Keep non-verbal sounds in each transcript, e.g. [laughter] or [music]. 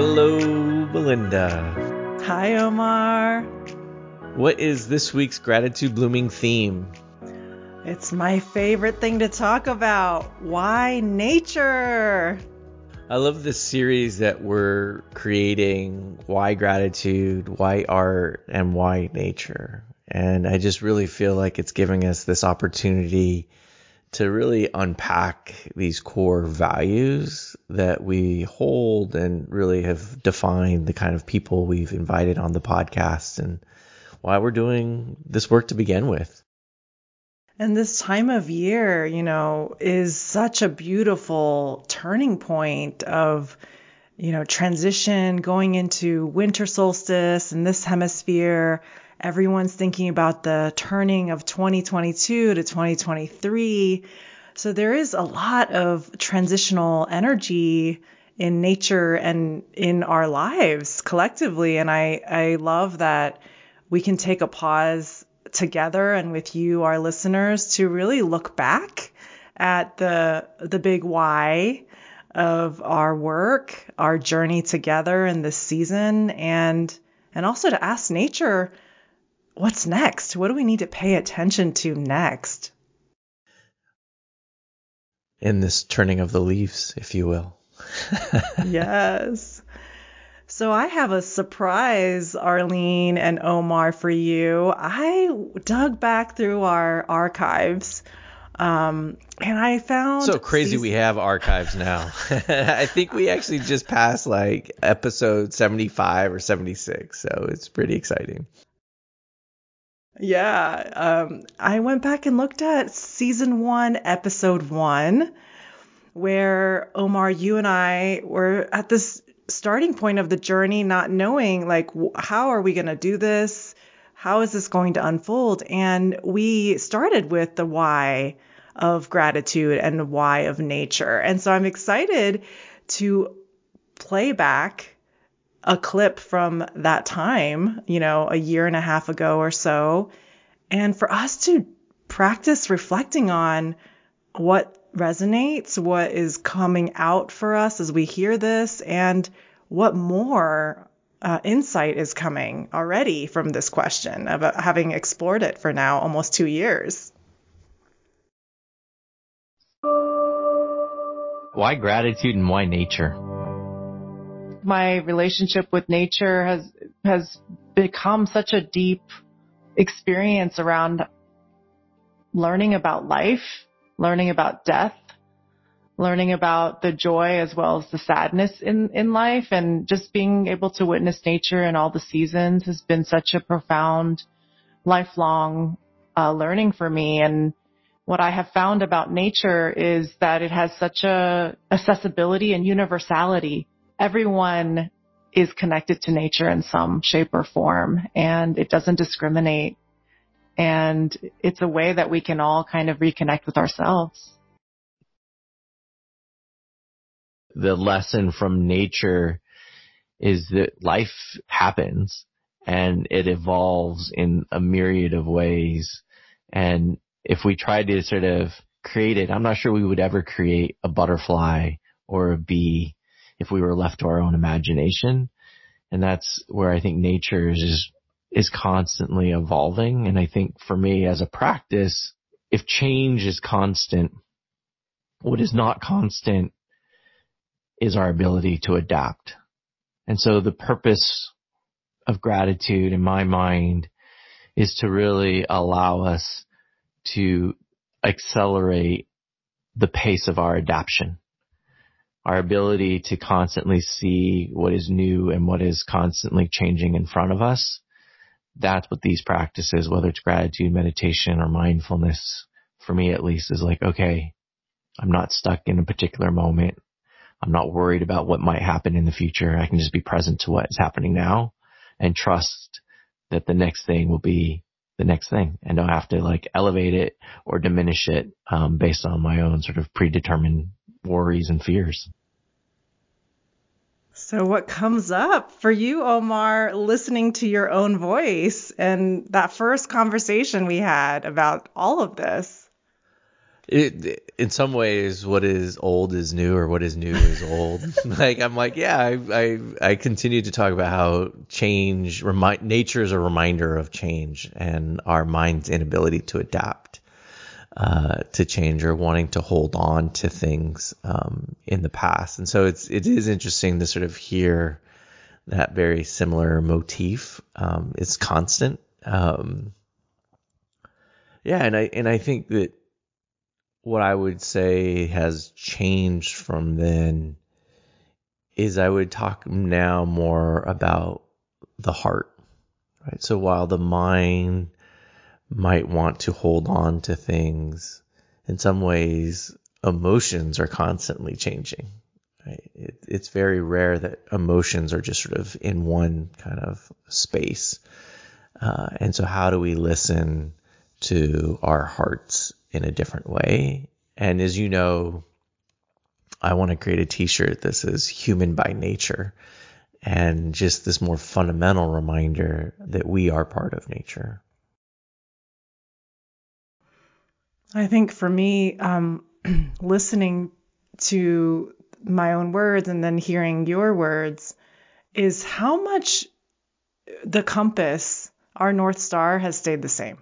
Hello, Belinda. Hi, Omar. What is this week's gratitude blooming theme? It's my favorite thing to talk about. Why nature? I love this series that we're creating why gratitude, why art, and why nature. And I just really feel like it's giving us this opportunity to really unpack these core values that we hold and really have defined the kind of people we've invited on the podcast and why we're doing this work to begin with. And this time of year, you know, is such a beautiful turning point of, you know, transition going into winter solstice in this hemisphere. Everyone's thinking about the turning of 2022 to 2023. So there is a lot of transitional energy in nature and in our lives collectively. And I, I love that we can take a pause together and with you, our listeners, to really look back at the the big why of our work, our journey together in this season, and and also to ask nature, what's next? What do we need to pay attention to next? In this turning of the leaves, if you will. [laughs] yes. So I have a surprise, Arlene and Omar, for you. I dug back through our archives. Um, and I found so crazy these... we have archives now. [laughs] I think we actually just passed like episode 75 or 76, so it's pretty exciting. Yeah, um, I went back and looked at season one, episode one, where Omar, you and I were at this starting point of the journey, not knowing like how are we going to do this? How is this going to unfold? And we started with the why of gratitude and the why of nature. And so I'm excited to play back a clip from that time, you know, a year and a half ago or so, and for us to practice reflecting on what resonates, what is coming out for us as we hear this, and what more uh, insight is coming already from this question about having explored it for now almost two years. Why gratitude and why nature? My relationship with nature has has become such a deep experience around learning about life learning about death, learning about the joy as well as the sadness in, in life and just being able to witness nature in all the seasons has been such a profound lifelong uh, learning for me. And what I have found about nature is that it has such a accessibility and universality. Everyone is connected to nature in some shape or form and it doesn't discriminate and it's a way that we can all kind of reconnect with ourselves. The lesson from nature is that life happens and it evolves in a myriad of ways. And if we tried to sort of create it, I'm not sure we would ever create a butterfly or a bee if we were left to our own imagination. And that's where I think nature is is constantly evolving. And I think for me as a practice, if change is constant, what is not constant is our ability to adapt. And so the purpose of gratitude in my mind is to really allow us to accelerate the pace of our adaptation. Our ability to constantly see what is new and what is constantly changing in front of us that's what these practices, whether it's gratitude, meditation, or mindfulness, for me at least, is like, okay, I'm not stuck in a particular moment. I'm not worried about what might happen in the future. I can just be present to what is happening now and trust that the next thing will be the next thing and don't have to like elevate it or diminish it um, based on my own sort of predetermined worries and fears. So, what comes up for you, Omar, listening to your own voice and that first conversation we had about all of this? it, in some ways, what is old is new, or what is new is old. [laughs] [laughs] like I'm like, yeah, I, I, I continue to talk about how change, remind, nature is a reminder of change and our mind's inability to adapt uh, to change or wanting to hold on to things um, in the past. And so it's it is interesting to sort of hear that very similar motif. Um, it's constant. Um, yeah, and I and I think that what I would say has changed from then is I would talk now more about the heart. Right. So while the mind might want to hold on to things, in some ways, emotions are constantly changing. Right? It, it's very rare that emotions are just sort of in one kind of space. Uh, and so, how do we listen to our hearts in a different way. And as you know, I want to create a t-shirt that says human by nature and just this more fundamental reminder that we are part of nature. I think for me, um, [clears throat] listening to my own words and then hearing your words is how much the compass, our North Star, has stayed the same.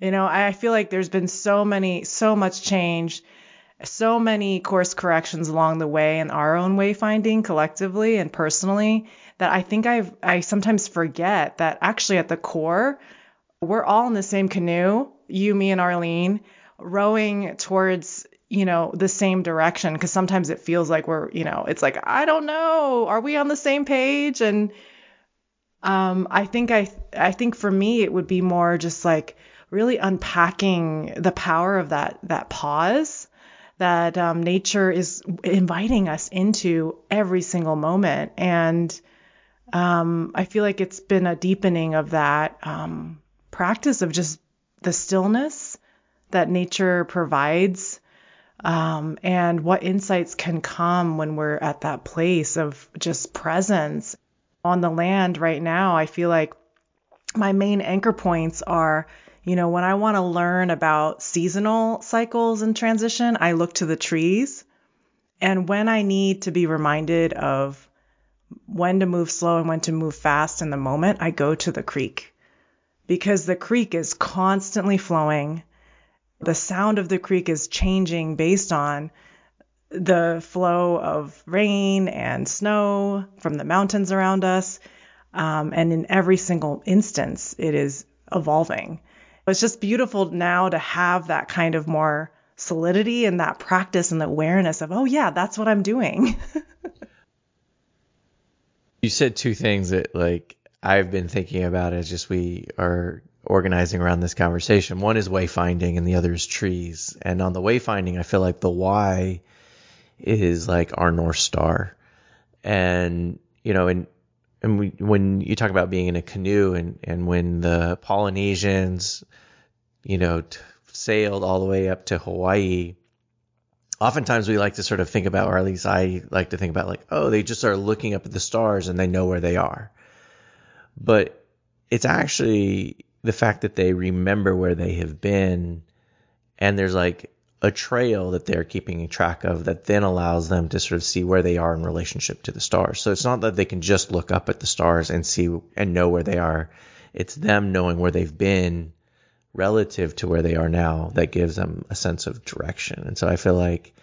You know, I feel like there's been so many, so much change, so many course corrections along the way in our own wayfinding collectively and personally that I think I I sometimes forget that actually at the core, we're all in the same canoe, you, me, and Arlene, rowing towards you know the same direction because sometimes it feels like we're you know it's like i don't know. Are we on the same page? And um i think i i think for me it would be more just like really unpacking the power of that that pause that um, nature is inviting us into every single moment. And um, i feel like it's been a deepening of that um, practice of just the stillness that nature provides um, and what insights can come when we're at that place of just presence on the land right now i feel like my main anchor points are you know, when I want to learn about seasonal cycles and transition, I look to the trees. And when I need to be reminded of when to move slow and when to move fast in the moment, I go to the creek because the creek is constantly flowing. The sound of the creek is changing based on the flow of rain and snow from the mountains around us. Um, and in every single instance, it is evolving. It's just beautiful now to have that kind of more solidity and that practice and the awareness of, oh, yeah, that's what I'm doing. [laughs] you said two things that, like, I've been thinking about as just we are organizing around this conversation. One is wayfinding and the other is trees. And on the wayfinding, I feel like the why is like our North Star. And, you know, and, and we, when you talk about being in a canoe and, and when the Polynesians you know, t- sailed all the way up to Hawaii, oftentimes we like to sort of think about, or at least I like to think about, like, oh, they just are looking up at the stars and they know where they are. But it's actually the fact that they remember where they have been, and there's like a trail that they're keeping track of that then allows them to sort of see where they are in relationship to the stars. So it's not that they can just look up at the stars and see and know where they are. It's them knowing where they've been relative to where they are now that gives them a sense of direction. And so I feel like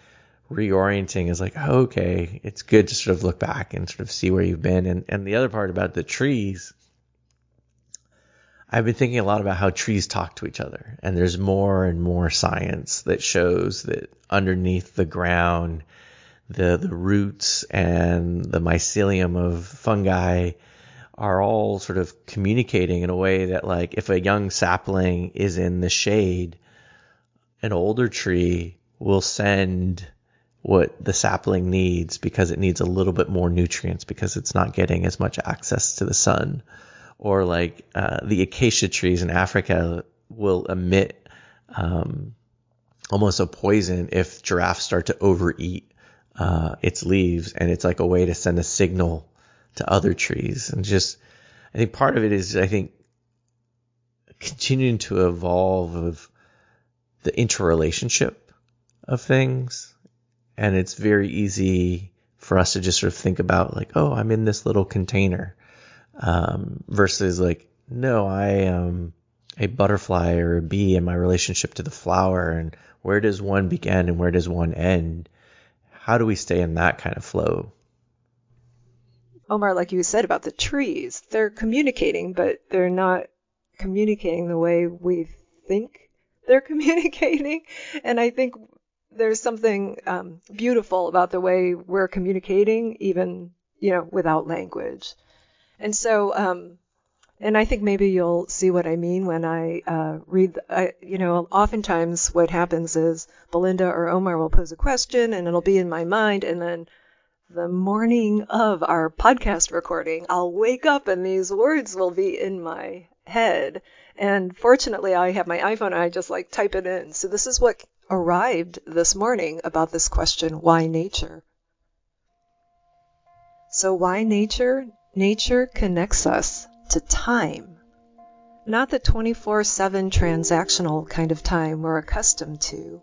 reorienting is like, okay, it's good to sort of look back and sort of see where you've been. And, and the other part about the trees, I've been thinking a lot about how trees talk to each other. And there's more and more science that shows that underneath the ground, the, the roots and the mycelium of fungi are all sort of communicating in a way that like if a young sapling is in the shade, an older tree will send what the sapling needs because it needs a little bit more nutrients because it's not getting as much access to the sun. Or like uh, the acacia trees in Africa will emit um, almost a poison if giraffes start to overeat uh, its leaves, and it's like a way to send a signal to other trees. And just, I think part of it is, I think, continuing to evolve of the interrelationship of things. And it's very easy for us to just sort of think about like, oh, I'm in this little container, um, versus like, no, I am a butterfly or a bee in my relationship to the flower, and where does one begin and where does one end? How do we stay in that kind of flow? Omar, like you said about the trees, they're communicating, but they're not communicating the way we think they're [laughs] communicating. And I think there's something um, beautiful about the way we're communicating, even you know, without language. And so, um, and I think maybe you'll see what I mean when I uh, read. I, you know, oftentimes what happens is Belinda or Omar will pose a question, and it'll be in my mind, and then the morning of our podcast recording, I'll wake up and these words will be in my head. And fortunately, I have my iPhone and I just like type it in. So this is what arrived this morning about this question why nature? So, why nature? Nature connects us to time. Not the 24 7 transactional kind of time we're accustomed to,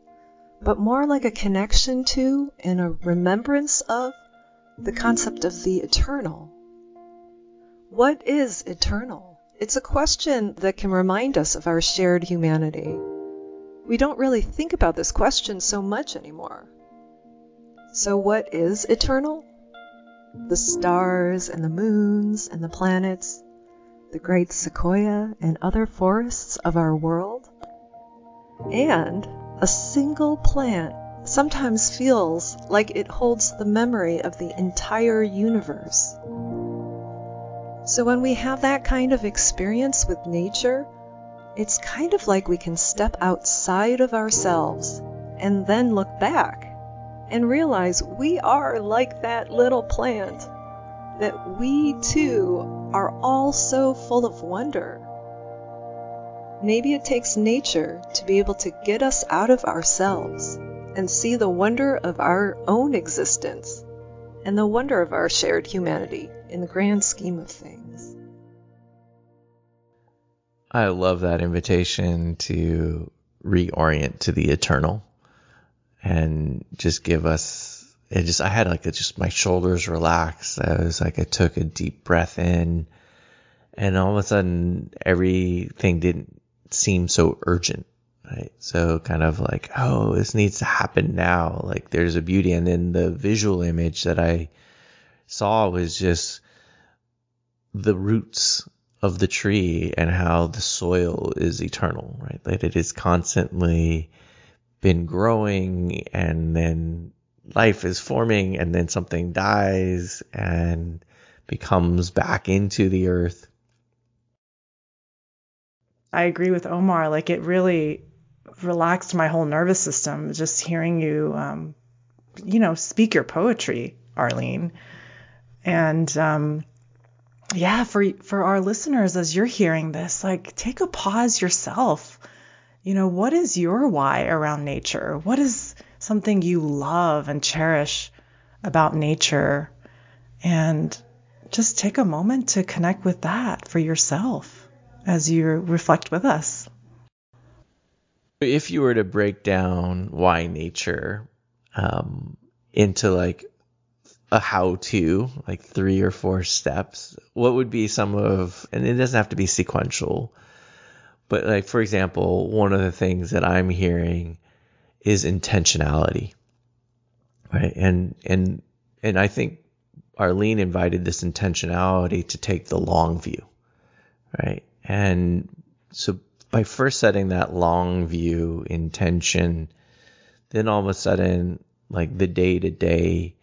but more like a connection to and a remembrance of the concept of the eternal. What is eternal? It's a question that can remind us of our shared humanity we don't really think about this question so much anymore. So, what is eternal? The stars and the moons and the planets, the great sequoia and other forests of our world? And a single plant sometimes feels like it holds the memory of the entire universe. So, when we have that kind of experience with nature, it's kind of like we can step outside of ourselves and then look back and realize we are like that little plant, that we too are all so full of wonder. Maybe it takes nature to be able to get us out of ourselves and see the wonder of our own existence and the wonder of our shared humanity in the grand scheme of things. I love that invitation to reorient to the eternal and just give us it just I had like a, just my shoulders relaxed. I was like I took a deep breath in and all of a sudden everything didn't seem so urgent. Right. So kind of like, oh, this needs to happen now. Like there's a beauty. And then the visual image that I saw was just the roots of the tree and how the soil is eternal, right? That it is constantly been growing and then life is forming and then something dies and becomes back into the earth. I agree with Omar. Like it really relaxed my whole nervous system just hearing you, um, you know, speak your poetry, Arlene. And um, yeah, for for our listeners as you're hearing this, like take a pause yourself. You know, what is your why around nature? What is something you love and cherish about nature? And just take a moment to connect with that for yourself as you reflect with us. If you were to break down why nature um, into like a how to, like three or four steps, what would be some of, and it doesn't have to be sequential, but like, for example, one of the things that I'm hearing is intentionality, right? And, and, and I think Arlene invited this intentionality to take the long view, right? And so by first setting that long view intention, then all of a sudden, like the day to day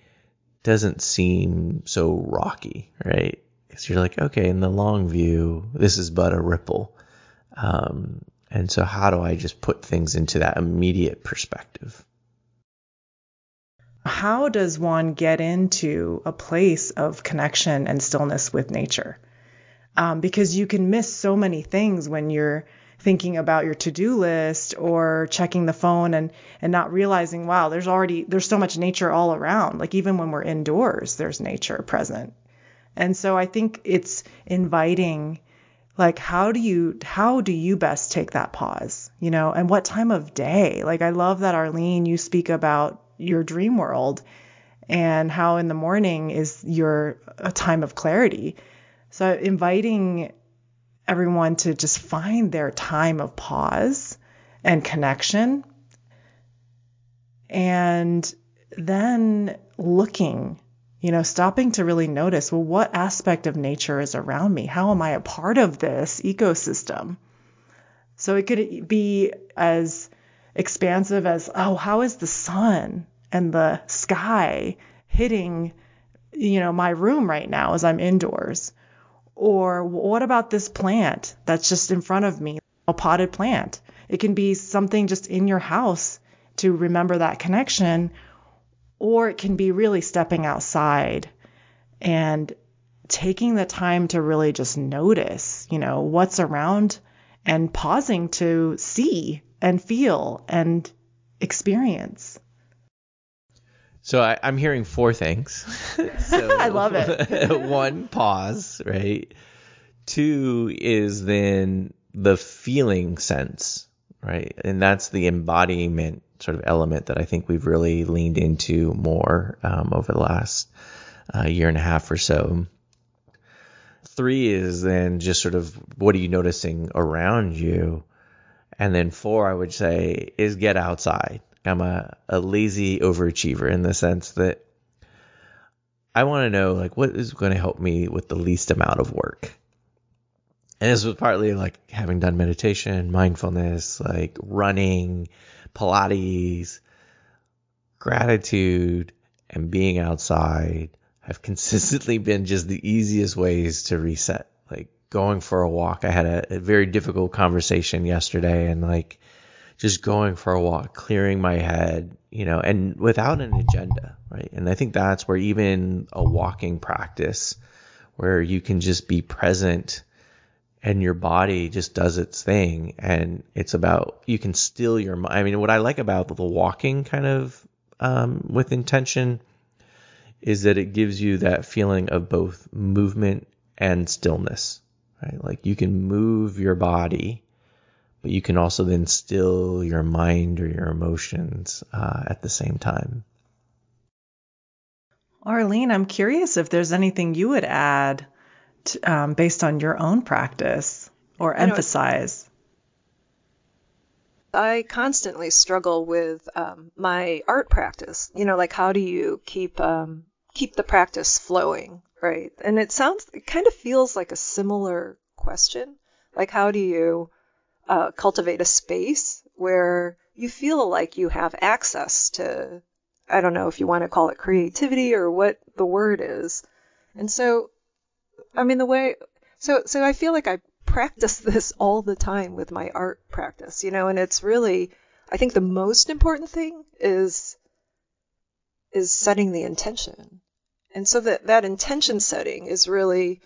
doesn't seem so rocky, right? Because you're like, okay, in the long view, this is but a ripple. Um, and so, how do I just put things into that immediate perspective? How does one get into a place of connection and stillness with nature? Um, because you can miss so many things when you're thinking about your to-do list or checking the phone and and not realizing wow there's already there's so much nature all around like even when we're indoors there's nature present and so i think it's inviting like how do you how do you best take that pause you know? And what time of day? Like i love that arlene you speak about your dream world and how in the morning is your a time of clarity. So inviting everyone to just find their time of pause and connection and then looking you know, stopping to really notice, well, what aspect of nature is around me? How am I a part of this ecosystem? So it could be as expansive as, oh, how is the sun and the sky hitting, you know, my room right now as I'm indoors? Or what about this plant that's just in front of me, a potted plant? It can be something just in your house to remember that connection or it can be really stepping outside and taking the time to really just notice, you know, what's around and pausing to see and feel and experience. So I, am hearing four things. [laughs] so, I love it. [laughs] one, pause, right? Two is then the feeling sense, right? And that's the embodiment sort of element that I think we've really leaned into more um, over the last uh, year and a half or so. Three is then just sort of what are you noticing around you? And then four, I would say, is get outside. I'm a, a lazy overachiever in the sense that I want to know like what is going to help me with the least amount of work. And this was partly like having done meditation, mindfulness, like running, Pilates, gratitude, and being outside have consistently been just the easiest ways to reset. Like going for a walk. I had a, a, very difficult conversation yesterday and like just going for a walk, clearing my head, you know, and without an agenda, right? And I think that's where even a walking practice where you can just be present and your body just does its thing and it's about you can still your mind i mean what i like about the walking kind of um, with intention is that it gives you that feeling of both movement and stillness right? Like you can move your body but you can also then still your mind or your emotions uh, at the same time. Arlene i'm curious if there's anything you would add to, um, based on your own practice or emphasize? I constantly struggle with um, my art practice. You know, like how do you keep um, keep the practice flowing, right? And it sounds, it kind of feels like a similar question. Like how do you uh, cultivate a space where you feel like you have access to, I don't know if you want to call it creativity or what the word is. And so I mean, the way, so, so I feel like I practice [laughs] this all the time with my art practice, you know, and it's really, I think the most important thing is, is setting the intention. And so that, that intention setting is really,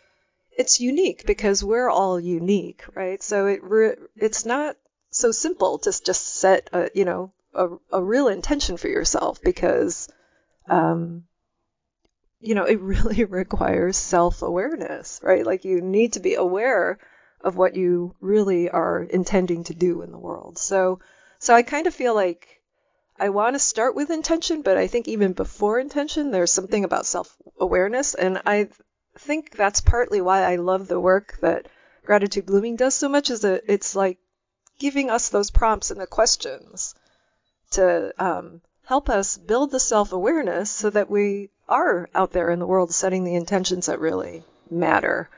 it's unique because we're all unique, right? So it, it's not so simple to just set a, you know, a, a real intention for yourself because, um, you know, it [laughs] really requires self awareness, right? Like you need to be aware of what you really are intending to do in the world. So, so I kind of feel like I want to start with intention, but I think even before intention, there's something about self awareness. And I think that's partly why I love the work that Gratitude Blooming does so much is that it's like giving us those prompts and the questions to um, help us build the self awareness so that we are out there in the world setting the intentions that really matter.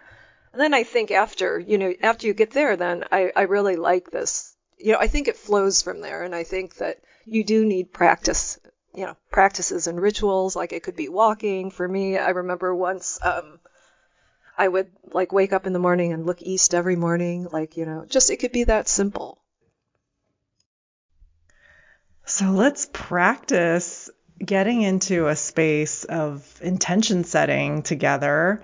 And then I think after, you know, after you get there, then I, I really like this. You know, I think it flows from there. And I think that you do need practice, you know, practices and rituals. Like it could be walking. For me, I remember once, um, I would like wake up in the morning and look east every morning. Like, you know, just it could be that simple. So let's practice getting into a space of intention setting together.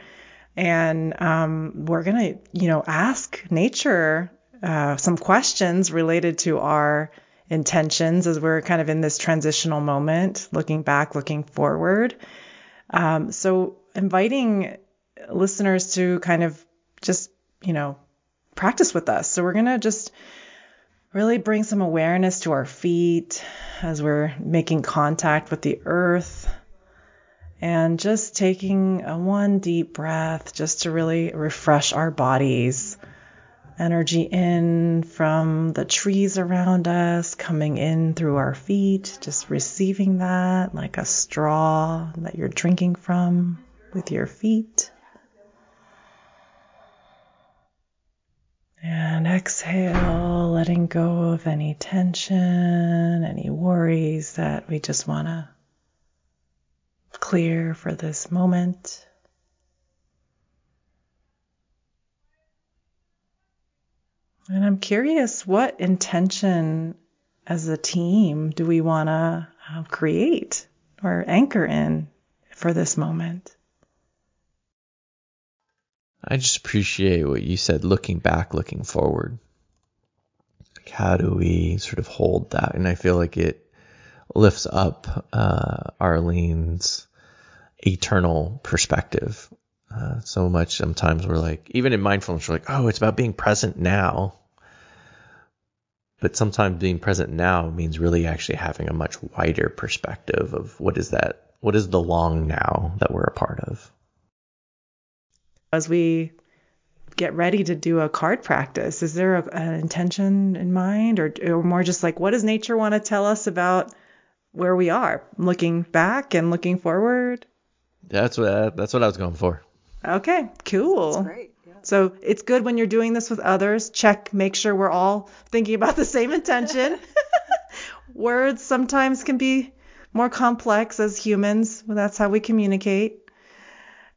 And um, we're going to, you know, ask nature uh, some questions related to our intentions as we're kind of in this transitional moment, looking back, looking forward. Um, so inviting listeners to kind of just, you know, practice with us. So we're going to just really bring some awareness to our feet as we're making contact with the earth and just taking one deep breath just to really refresh our bodies. Energy in from the trees around us, coming in through our feet, just receiving that like a straw that you're drinking from with your feet. And exhale, letting go of any tension, any worries that we just want to clear for this moment. And I'm curious what intention as a team do we want to uh, create or anchor in for this moment? I just appreciate what you said looking back, looking forward. Like how do we sort of hold that? And I feel like it lifts up uh, Arlene's eternal perspective. Uh, so much sometimes we're like, even in mindfulness, we're like, oh, it's about being present now. But sometimes being present now means really actually having a much wider perspective of what is that, what is the long now that we're a part of. As we get ready to do a card practice, is there a, an intention in mind, or, or more just like, what does nature want to tell us about where we are, looking back and looking forward? That's what that's what I was going for. Okay, cool. That's great. Yeah. So it's good when you're doing this with others. Check, make sure we're all thinking about the same intention. [laughs] Words sometimes can be more complex as humans. That's how we communicate.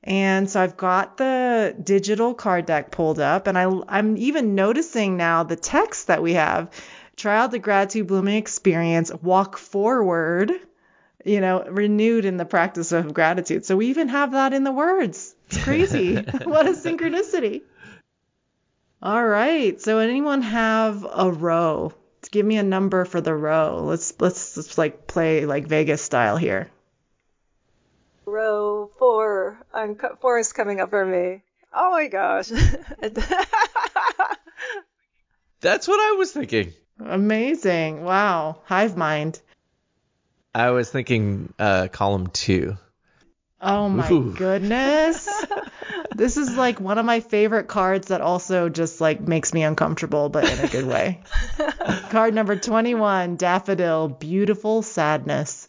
And so I've got the digital card deck pulled up, and I, I'm even noticing now the text that we have. Try out the gratitude blooming experience, walk forward, you know, renewed in the practice of gratitude. So we even have that in the words. It's crazy. [laughs] [laughs] what a synchronicity. All right. So anyone have a row? Give me a number for the row. Let's let's let's like play like Vegas style here. Row four. I'm co- four is coming up for me. Oh my gosh. [laughs] That's what I was thinking. Amazing. Wow. Hive mind. I was thinking uh, column two. Oh my Ooh. goodness. [laughs] this is like one of my favorite cards that also just like makes me uncomfortable, but in a good way. [laughs] Card number 21, Daffodil, Beautiful Sadness.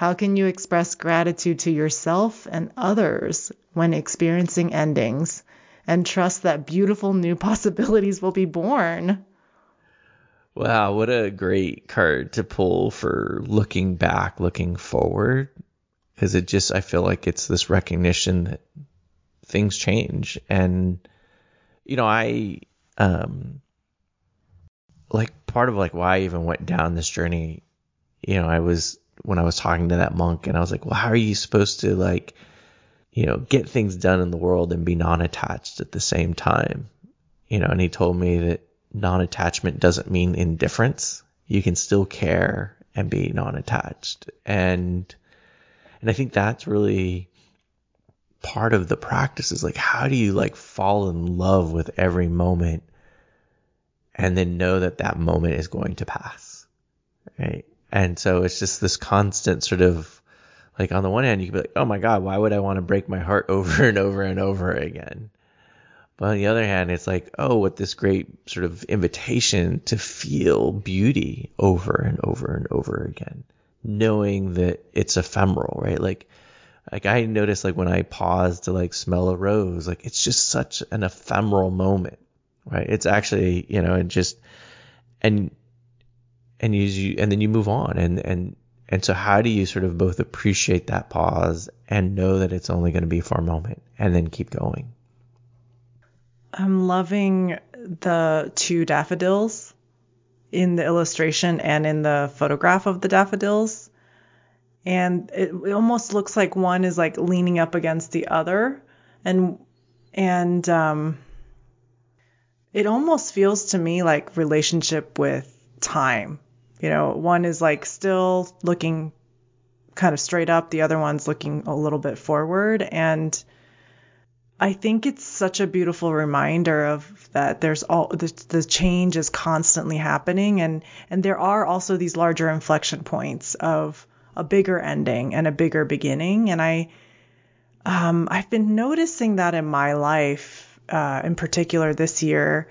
How can you express gratitude to yourself and others when experiencing endings and trust that beautiful new [laughs] possibilities will be born? Wow, what a great card to pull for looking back, looking forward. Because it just, I feel like it's this recognition that things change. And, you know, I, um, like part of like why I even went down this journey, you know, I was, when I was talking to that monk and I was like, well, how are you supposed to like, you know, get things done in the world and be non-attached at the same time? You know, and he told me that non-attachment doesn't mean indifference. You can still care and be non-attached. And and I think that's really part of the practice is like how do you like fall in love with every moment and then know that that moment is going to pass. Right? And so it's just this constant sort of like on the one hand you can be like, "Oh my god, why would I want to break my heart [laughs] over and over and over again?" But on the other hand, it's like, oh, what this great sort of invitation to feel beauty over and over and over again, knowing that it's ephemeral, right? Like, like I notice like when I pause to like smell a rose, like it's just such an ephemeral moment, right? It's actually, you know, and just, and, and you, and then you move on and, and, and so how do you sort of both appreciate that pause and know that it's only going to be for a moment and then keep going? I'm loving the two daffodils in the illustration and in the photograph of the daffodils. And it, it almost looks like one is like leaning up against the other. And, and, um, it almost feels to me like relationship with time. You know, one is like still looking kind of straight up, the other one's looking a little bit forward. And, I think it's such a beautiful reminder of that there's all the, the change is constantly happening and and there are also these larger inflection points of a bigger ending and a bigger beginning and I um, I've been noticing that in my life uh, in particular this year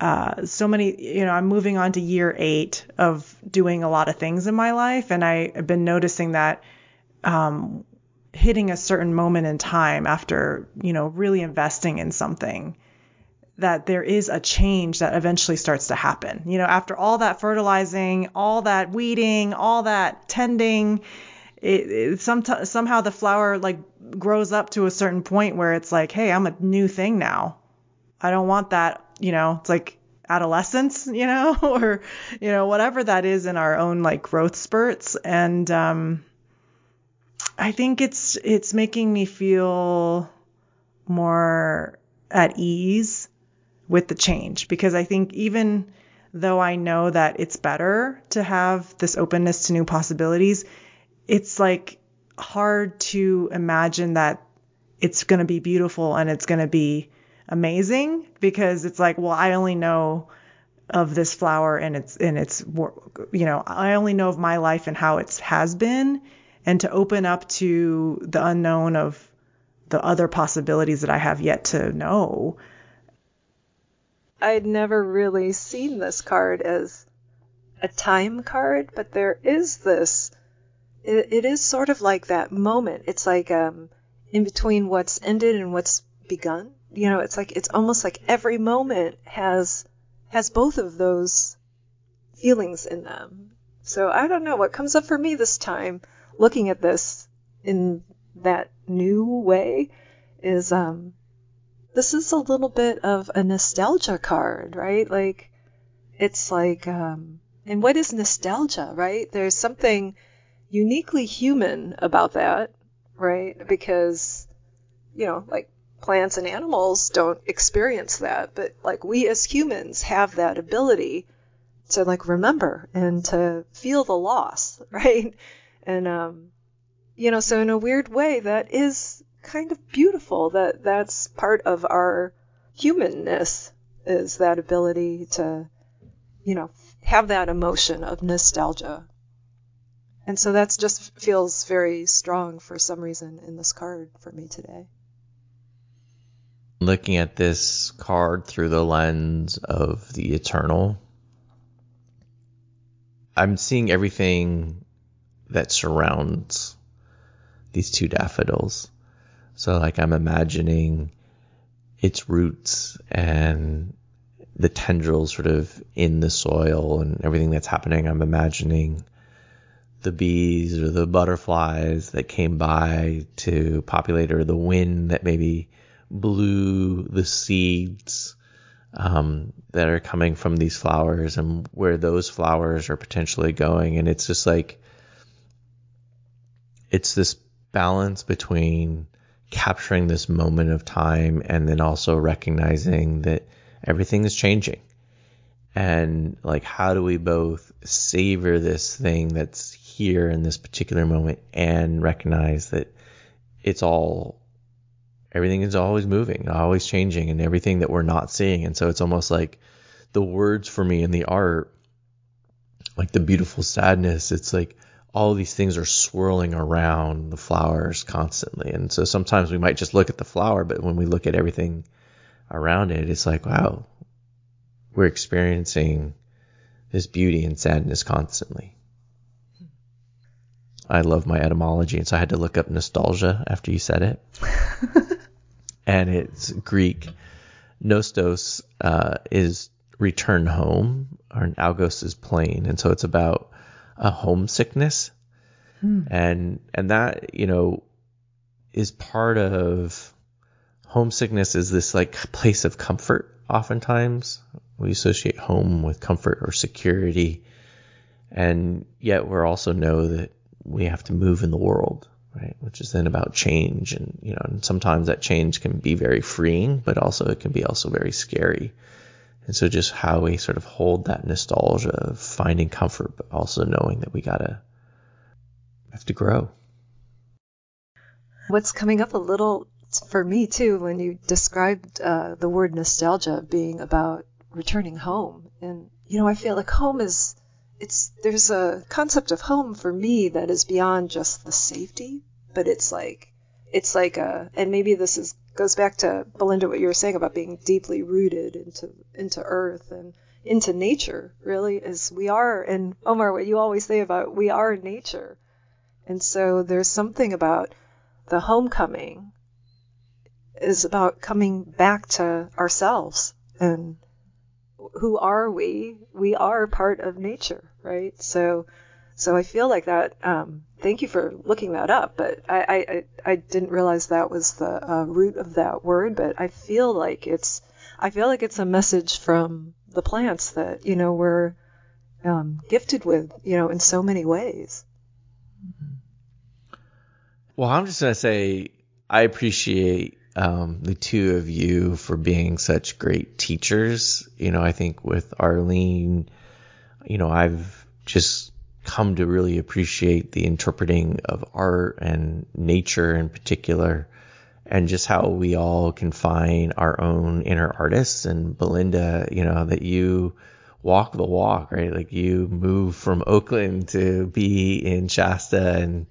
uh, so many you know I'm moving on to year 8 of doing a lot of things in my life and I have been noticing that um, hitting a certain moment in time after, you know, really investing in something that there is a change that eventually starts to happen. You know, after all that fertilizing, all that weeding, all that tending, it, it some, somehow the flower like grows up to a certain point where it's like, hey, I'm a new thing now. I don't want that, you know, it's like adolescence, [laughs] you know, [laughs] or, you know, whatever that is in our own like growth spurts. And, um, I think it's it's making me feel more at ease with the change because I think even though I know that it's better to have this openness to new possibilities, it's like hard to imagine that it's going to be beautiful and it's going to be amazing because it's like, well, I only know of this flower and its and its you know, I only know of my life and how it has been and to open up to the unknown of the other possibilities that I have yet to know. I'd never really seen this card as a time card, but there is this. It, it is sort of like that moment. It's like um, in between what's ended and what's begun. You know, it's like it's almost like every moment has has both of those feelings in them. So I don't know what comes up for me this time looking at this in that new way is um this is a little bit of a nostalgia card, right? Like it's like um and what is nostalgia, right? There's something uniquely human about that, right? Because you know, like plants and animals don't experience that, but like we as humans have that ability to like remember and to feel the loss, [laughs] right? And, um, you know, so in a weird way, that is kind of beautiful. That that's part of our humanness is that ability to, you know, have that emotion of nostalgia. And so that's just feels very strong for some reason in this card for me today. Looking at this card through the lens of the eternal, I'm seeing everything that surrounds these two daffodils. So like I'm imagining its roots and the tendrils sort of in the soil and everything that's happening. I'm imagining the bees or the butterflies that came by to populate or the wind that maybe blew the seeds um, that are coming from these flowers and where those flowers are potentially going. And it's just like it's this balance between capturing this moment of time and then also recognizing that everything is changing. And like, how do we both savor this thing that's here in this particular moment and recognize that it's all, everything is always moving, always changing, and everything that we're not seeing. And so it's almost like the words for me in the art, like the beautiful sadness, it's like, all these things are swirling around the flowers constantly. And so sometimes we might just look at the flower, but when we look at everything around it, it's like, wow, we're experiencing this beauty and sadness constantly. I love my etymology, and so I had to look up nostalgia after you said it. [laughs] and it's Greek. Nostos uh, is return home, or algos is plain, and so it's about a homesickness. Hmm. And and that, you know, is part of homesickness is this like place of comfort oftentimes. We associate home with comfort or security. And yet we also know that we have to move in the world, right? Which is then about change. And, you know, and sometimes that change can be very freeing, but also it can be also very scary. And so just how we sort of hold that nostalgia of finding comfort, but also knowing that we gotta have to grow. What's coming up a little for me too when you described uh, the word nostalgia being about returning home, and you know I feel like home is it's there's a concept of home for me that is beyond just the safety, but it's like it's like a and maybe this is goes back to Belinda what you were saying about being deeply rooted into into earth and into nature really is we are and Omar what you always say about we are nature. And so there's something about the homecoming is about coming back to ourselves and who are we? We are part of nature, right? So, so I feel like that. Um, thank you for looking that up, but I, I, I didn't realize that was the uh, root of that word. But I feel like it's, I feel like it's a message from the plants that you know we're um, gifted with, you know, in so many ways. Well, I'm just gonna say I appreciate um, the two of you for being such great teachers. You know, I think with Arlene, you know, I've just come to really appreciate the interpreting of art and nature in particular, and just how we all can find our own inner artists. And Belinda, you know, that you walk the walk, right? Like you move from Oakland to be in Shasta and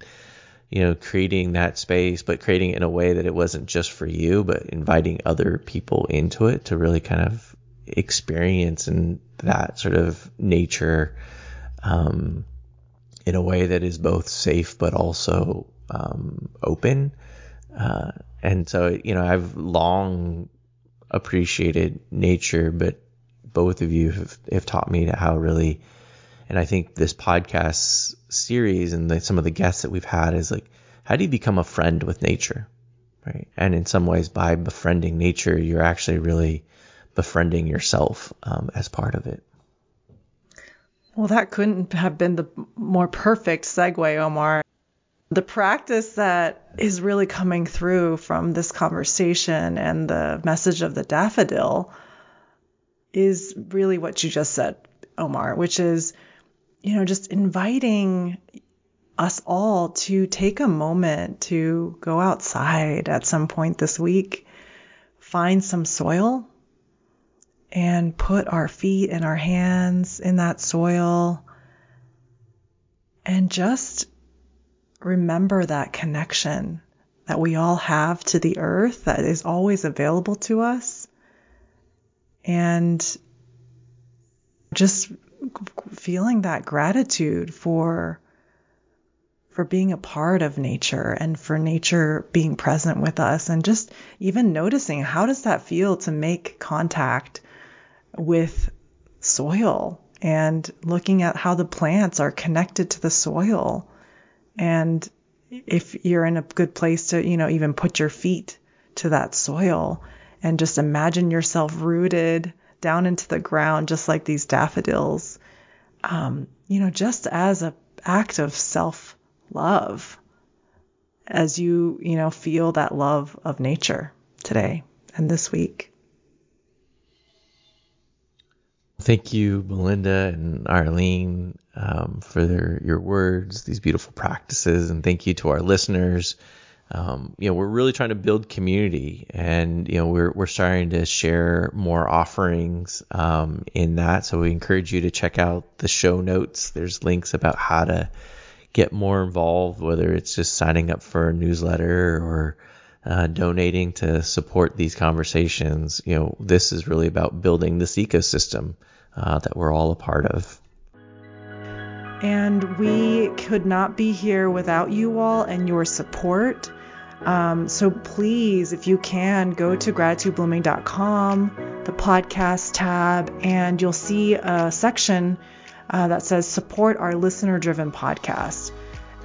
you know, creating that space, but creating it in a way that it wasn't just for you, but inviting other people into it to really kind of experience and that sort of nature um, in a way that is both safe but also um, open. Uh, and so, you know, I've long appreciated nature, but both of you have, have taught me how really and I think this podcast series and the, some of the guests that we've had is like, how do you become a friend with nature? Right. And in some ways, by befriending nature, you're actually really befriending yourself um, as part of it. Well, that couldn't have been the more perfect segue, Omar. The practice that is really coming through from this conversation and the message of the daffodil is really what you just said, Omar, which is you know, just inviting us all to take a moment to go outside at some point this week, find some soil, and put our feet and our hands in that soil, and just remember that connection that we all have to the earth that is always available to us. And just feeling that gratitude for for being a part of nature and for nature being present with us and just even noticing how does that feel to make contact with soil and looking at how the plants are connected to the soil. And if you're in a good place to you know even put your feet to that soil and just imagine yourself rooted down into the ground, just like these daffodils, um, you know, just as an act of self love as you, you know, feel that love of nature today and this week. Thank you, Belinda and Arlene, um, for their, your words, these beautiful practices, and thank you to our listeners um, you know, we're really trying to build community, and you know, we're we're starting to share more offerings um, in that. So we encourage you to check out the show notes. There's links about how to get more involved, whether it's just signing up for a newsletter or uh, donating to support these conversations. You know, this is really about building this ecosystem uh, that we're all a part of. And we could not be here without you all and your support. Um, so please, if you can, go to gratitudeblooming.com, the podcast tab, and you'll see a section uh, that says support our listener driven podcast.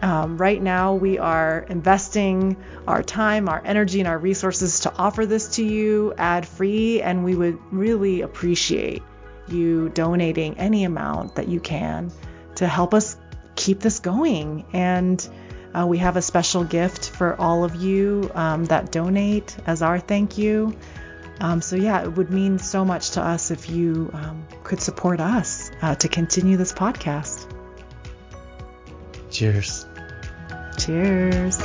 Um, right now, we are investing our time, our energy, and our resources to offer this to you ad free, and we would really appreciate you donating any amount that you can to help us keep this going. And uh, we have a special gift for all of you um, that donate as our thank you. Um, so, yeah, it would mean so much to us if you um, could support us uh, to continue this podcast. Cheers. Cheers.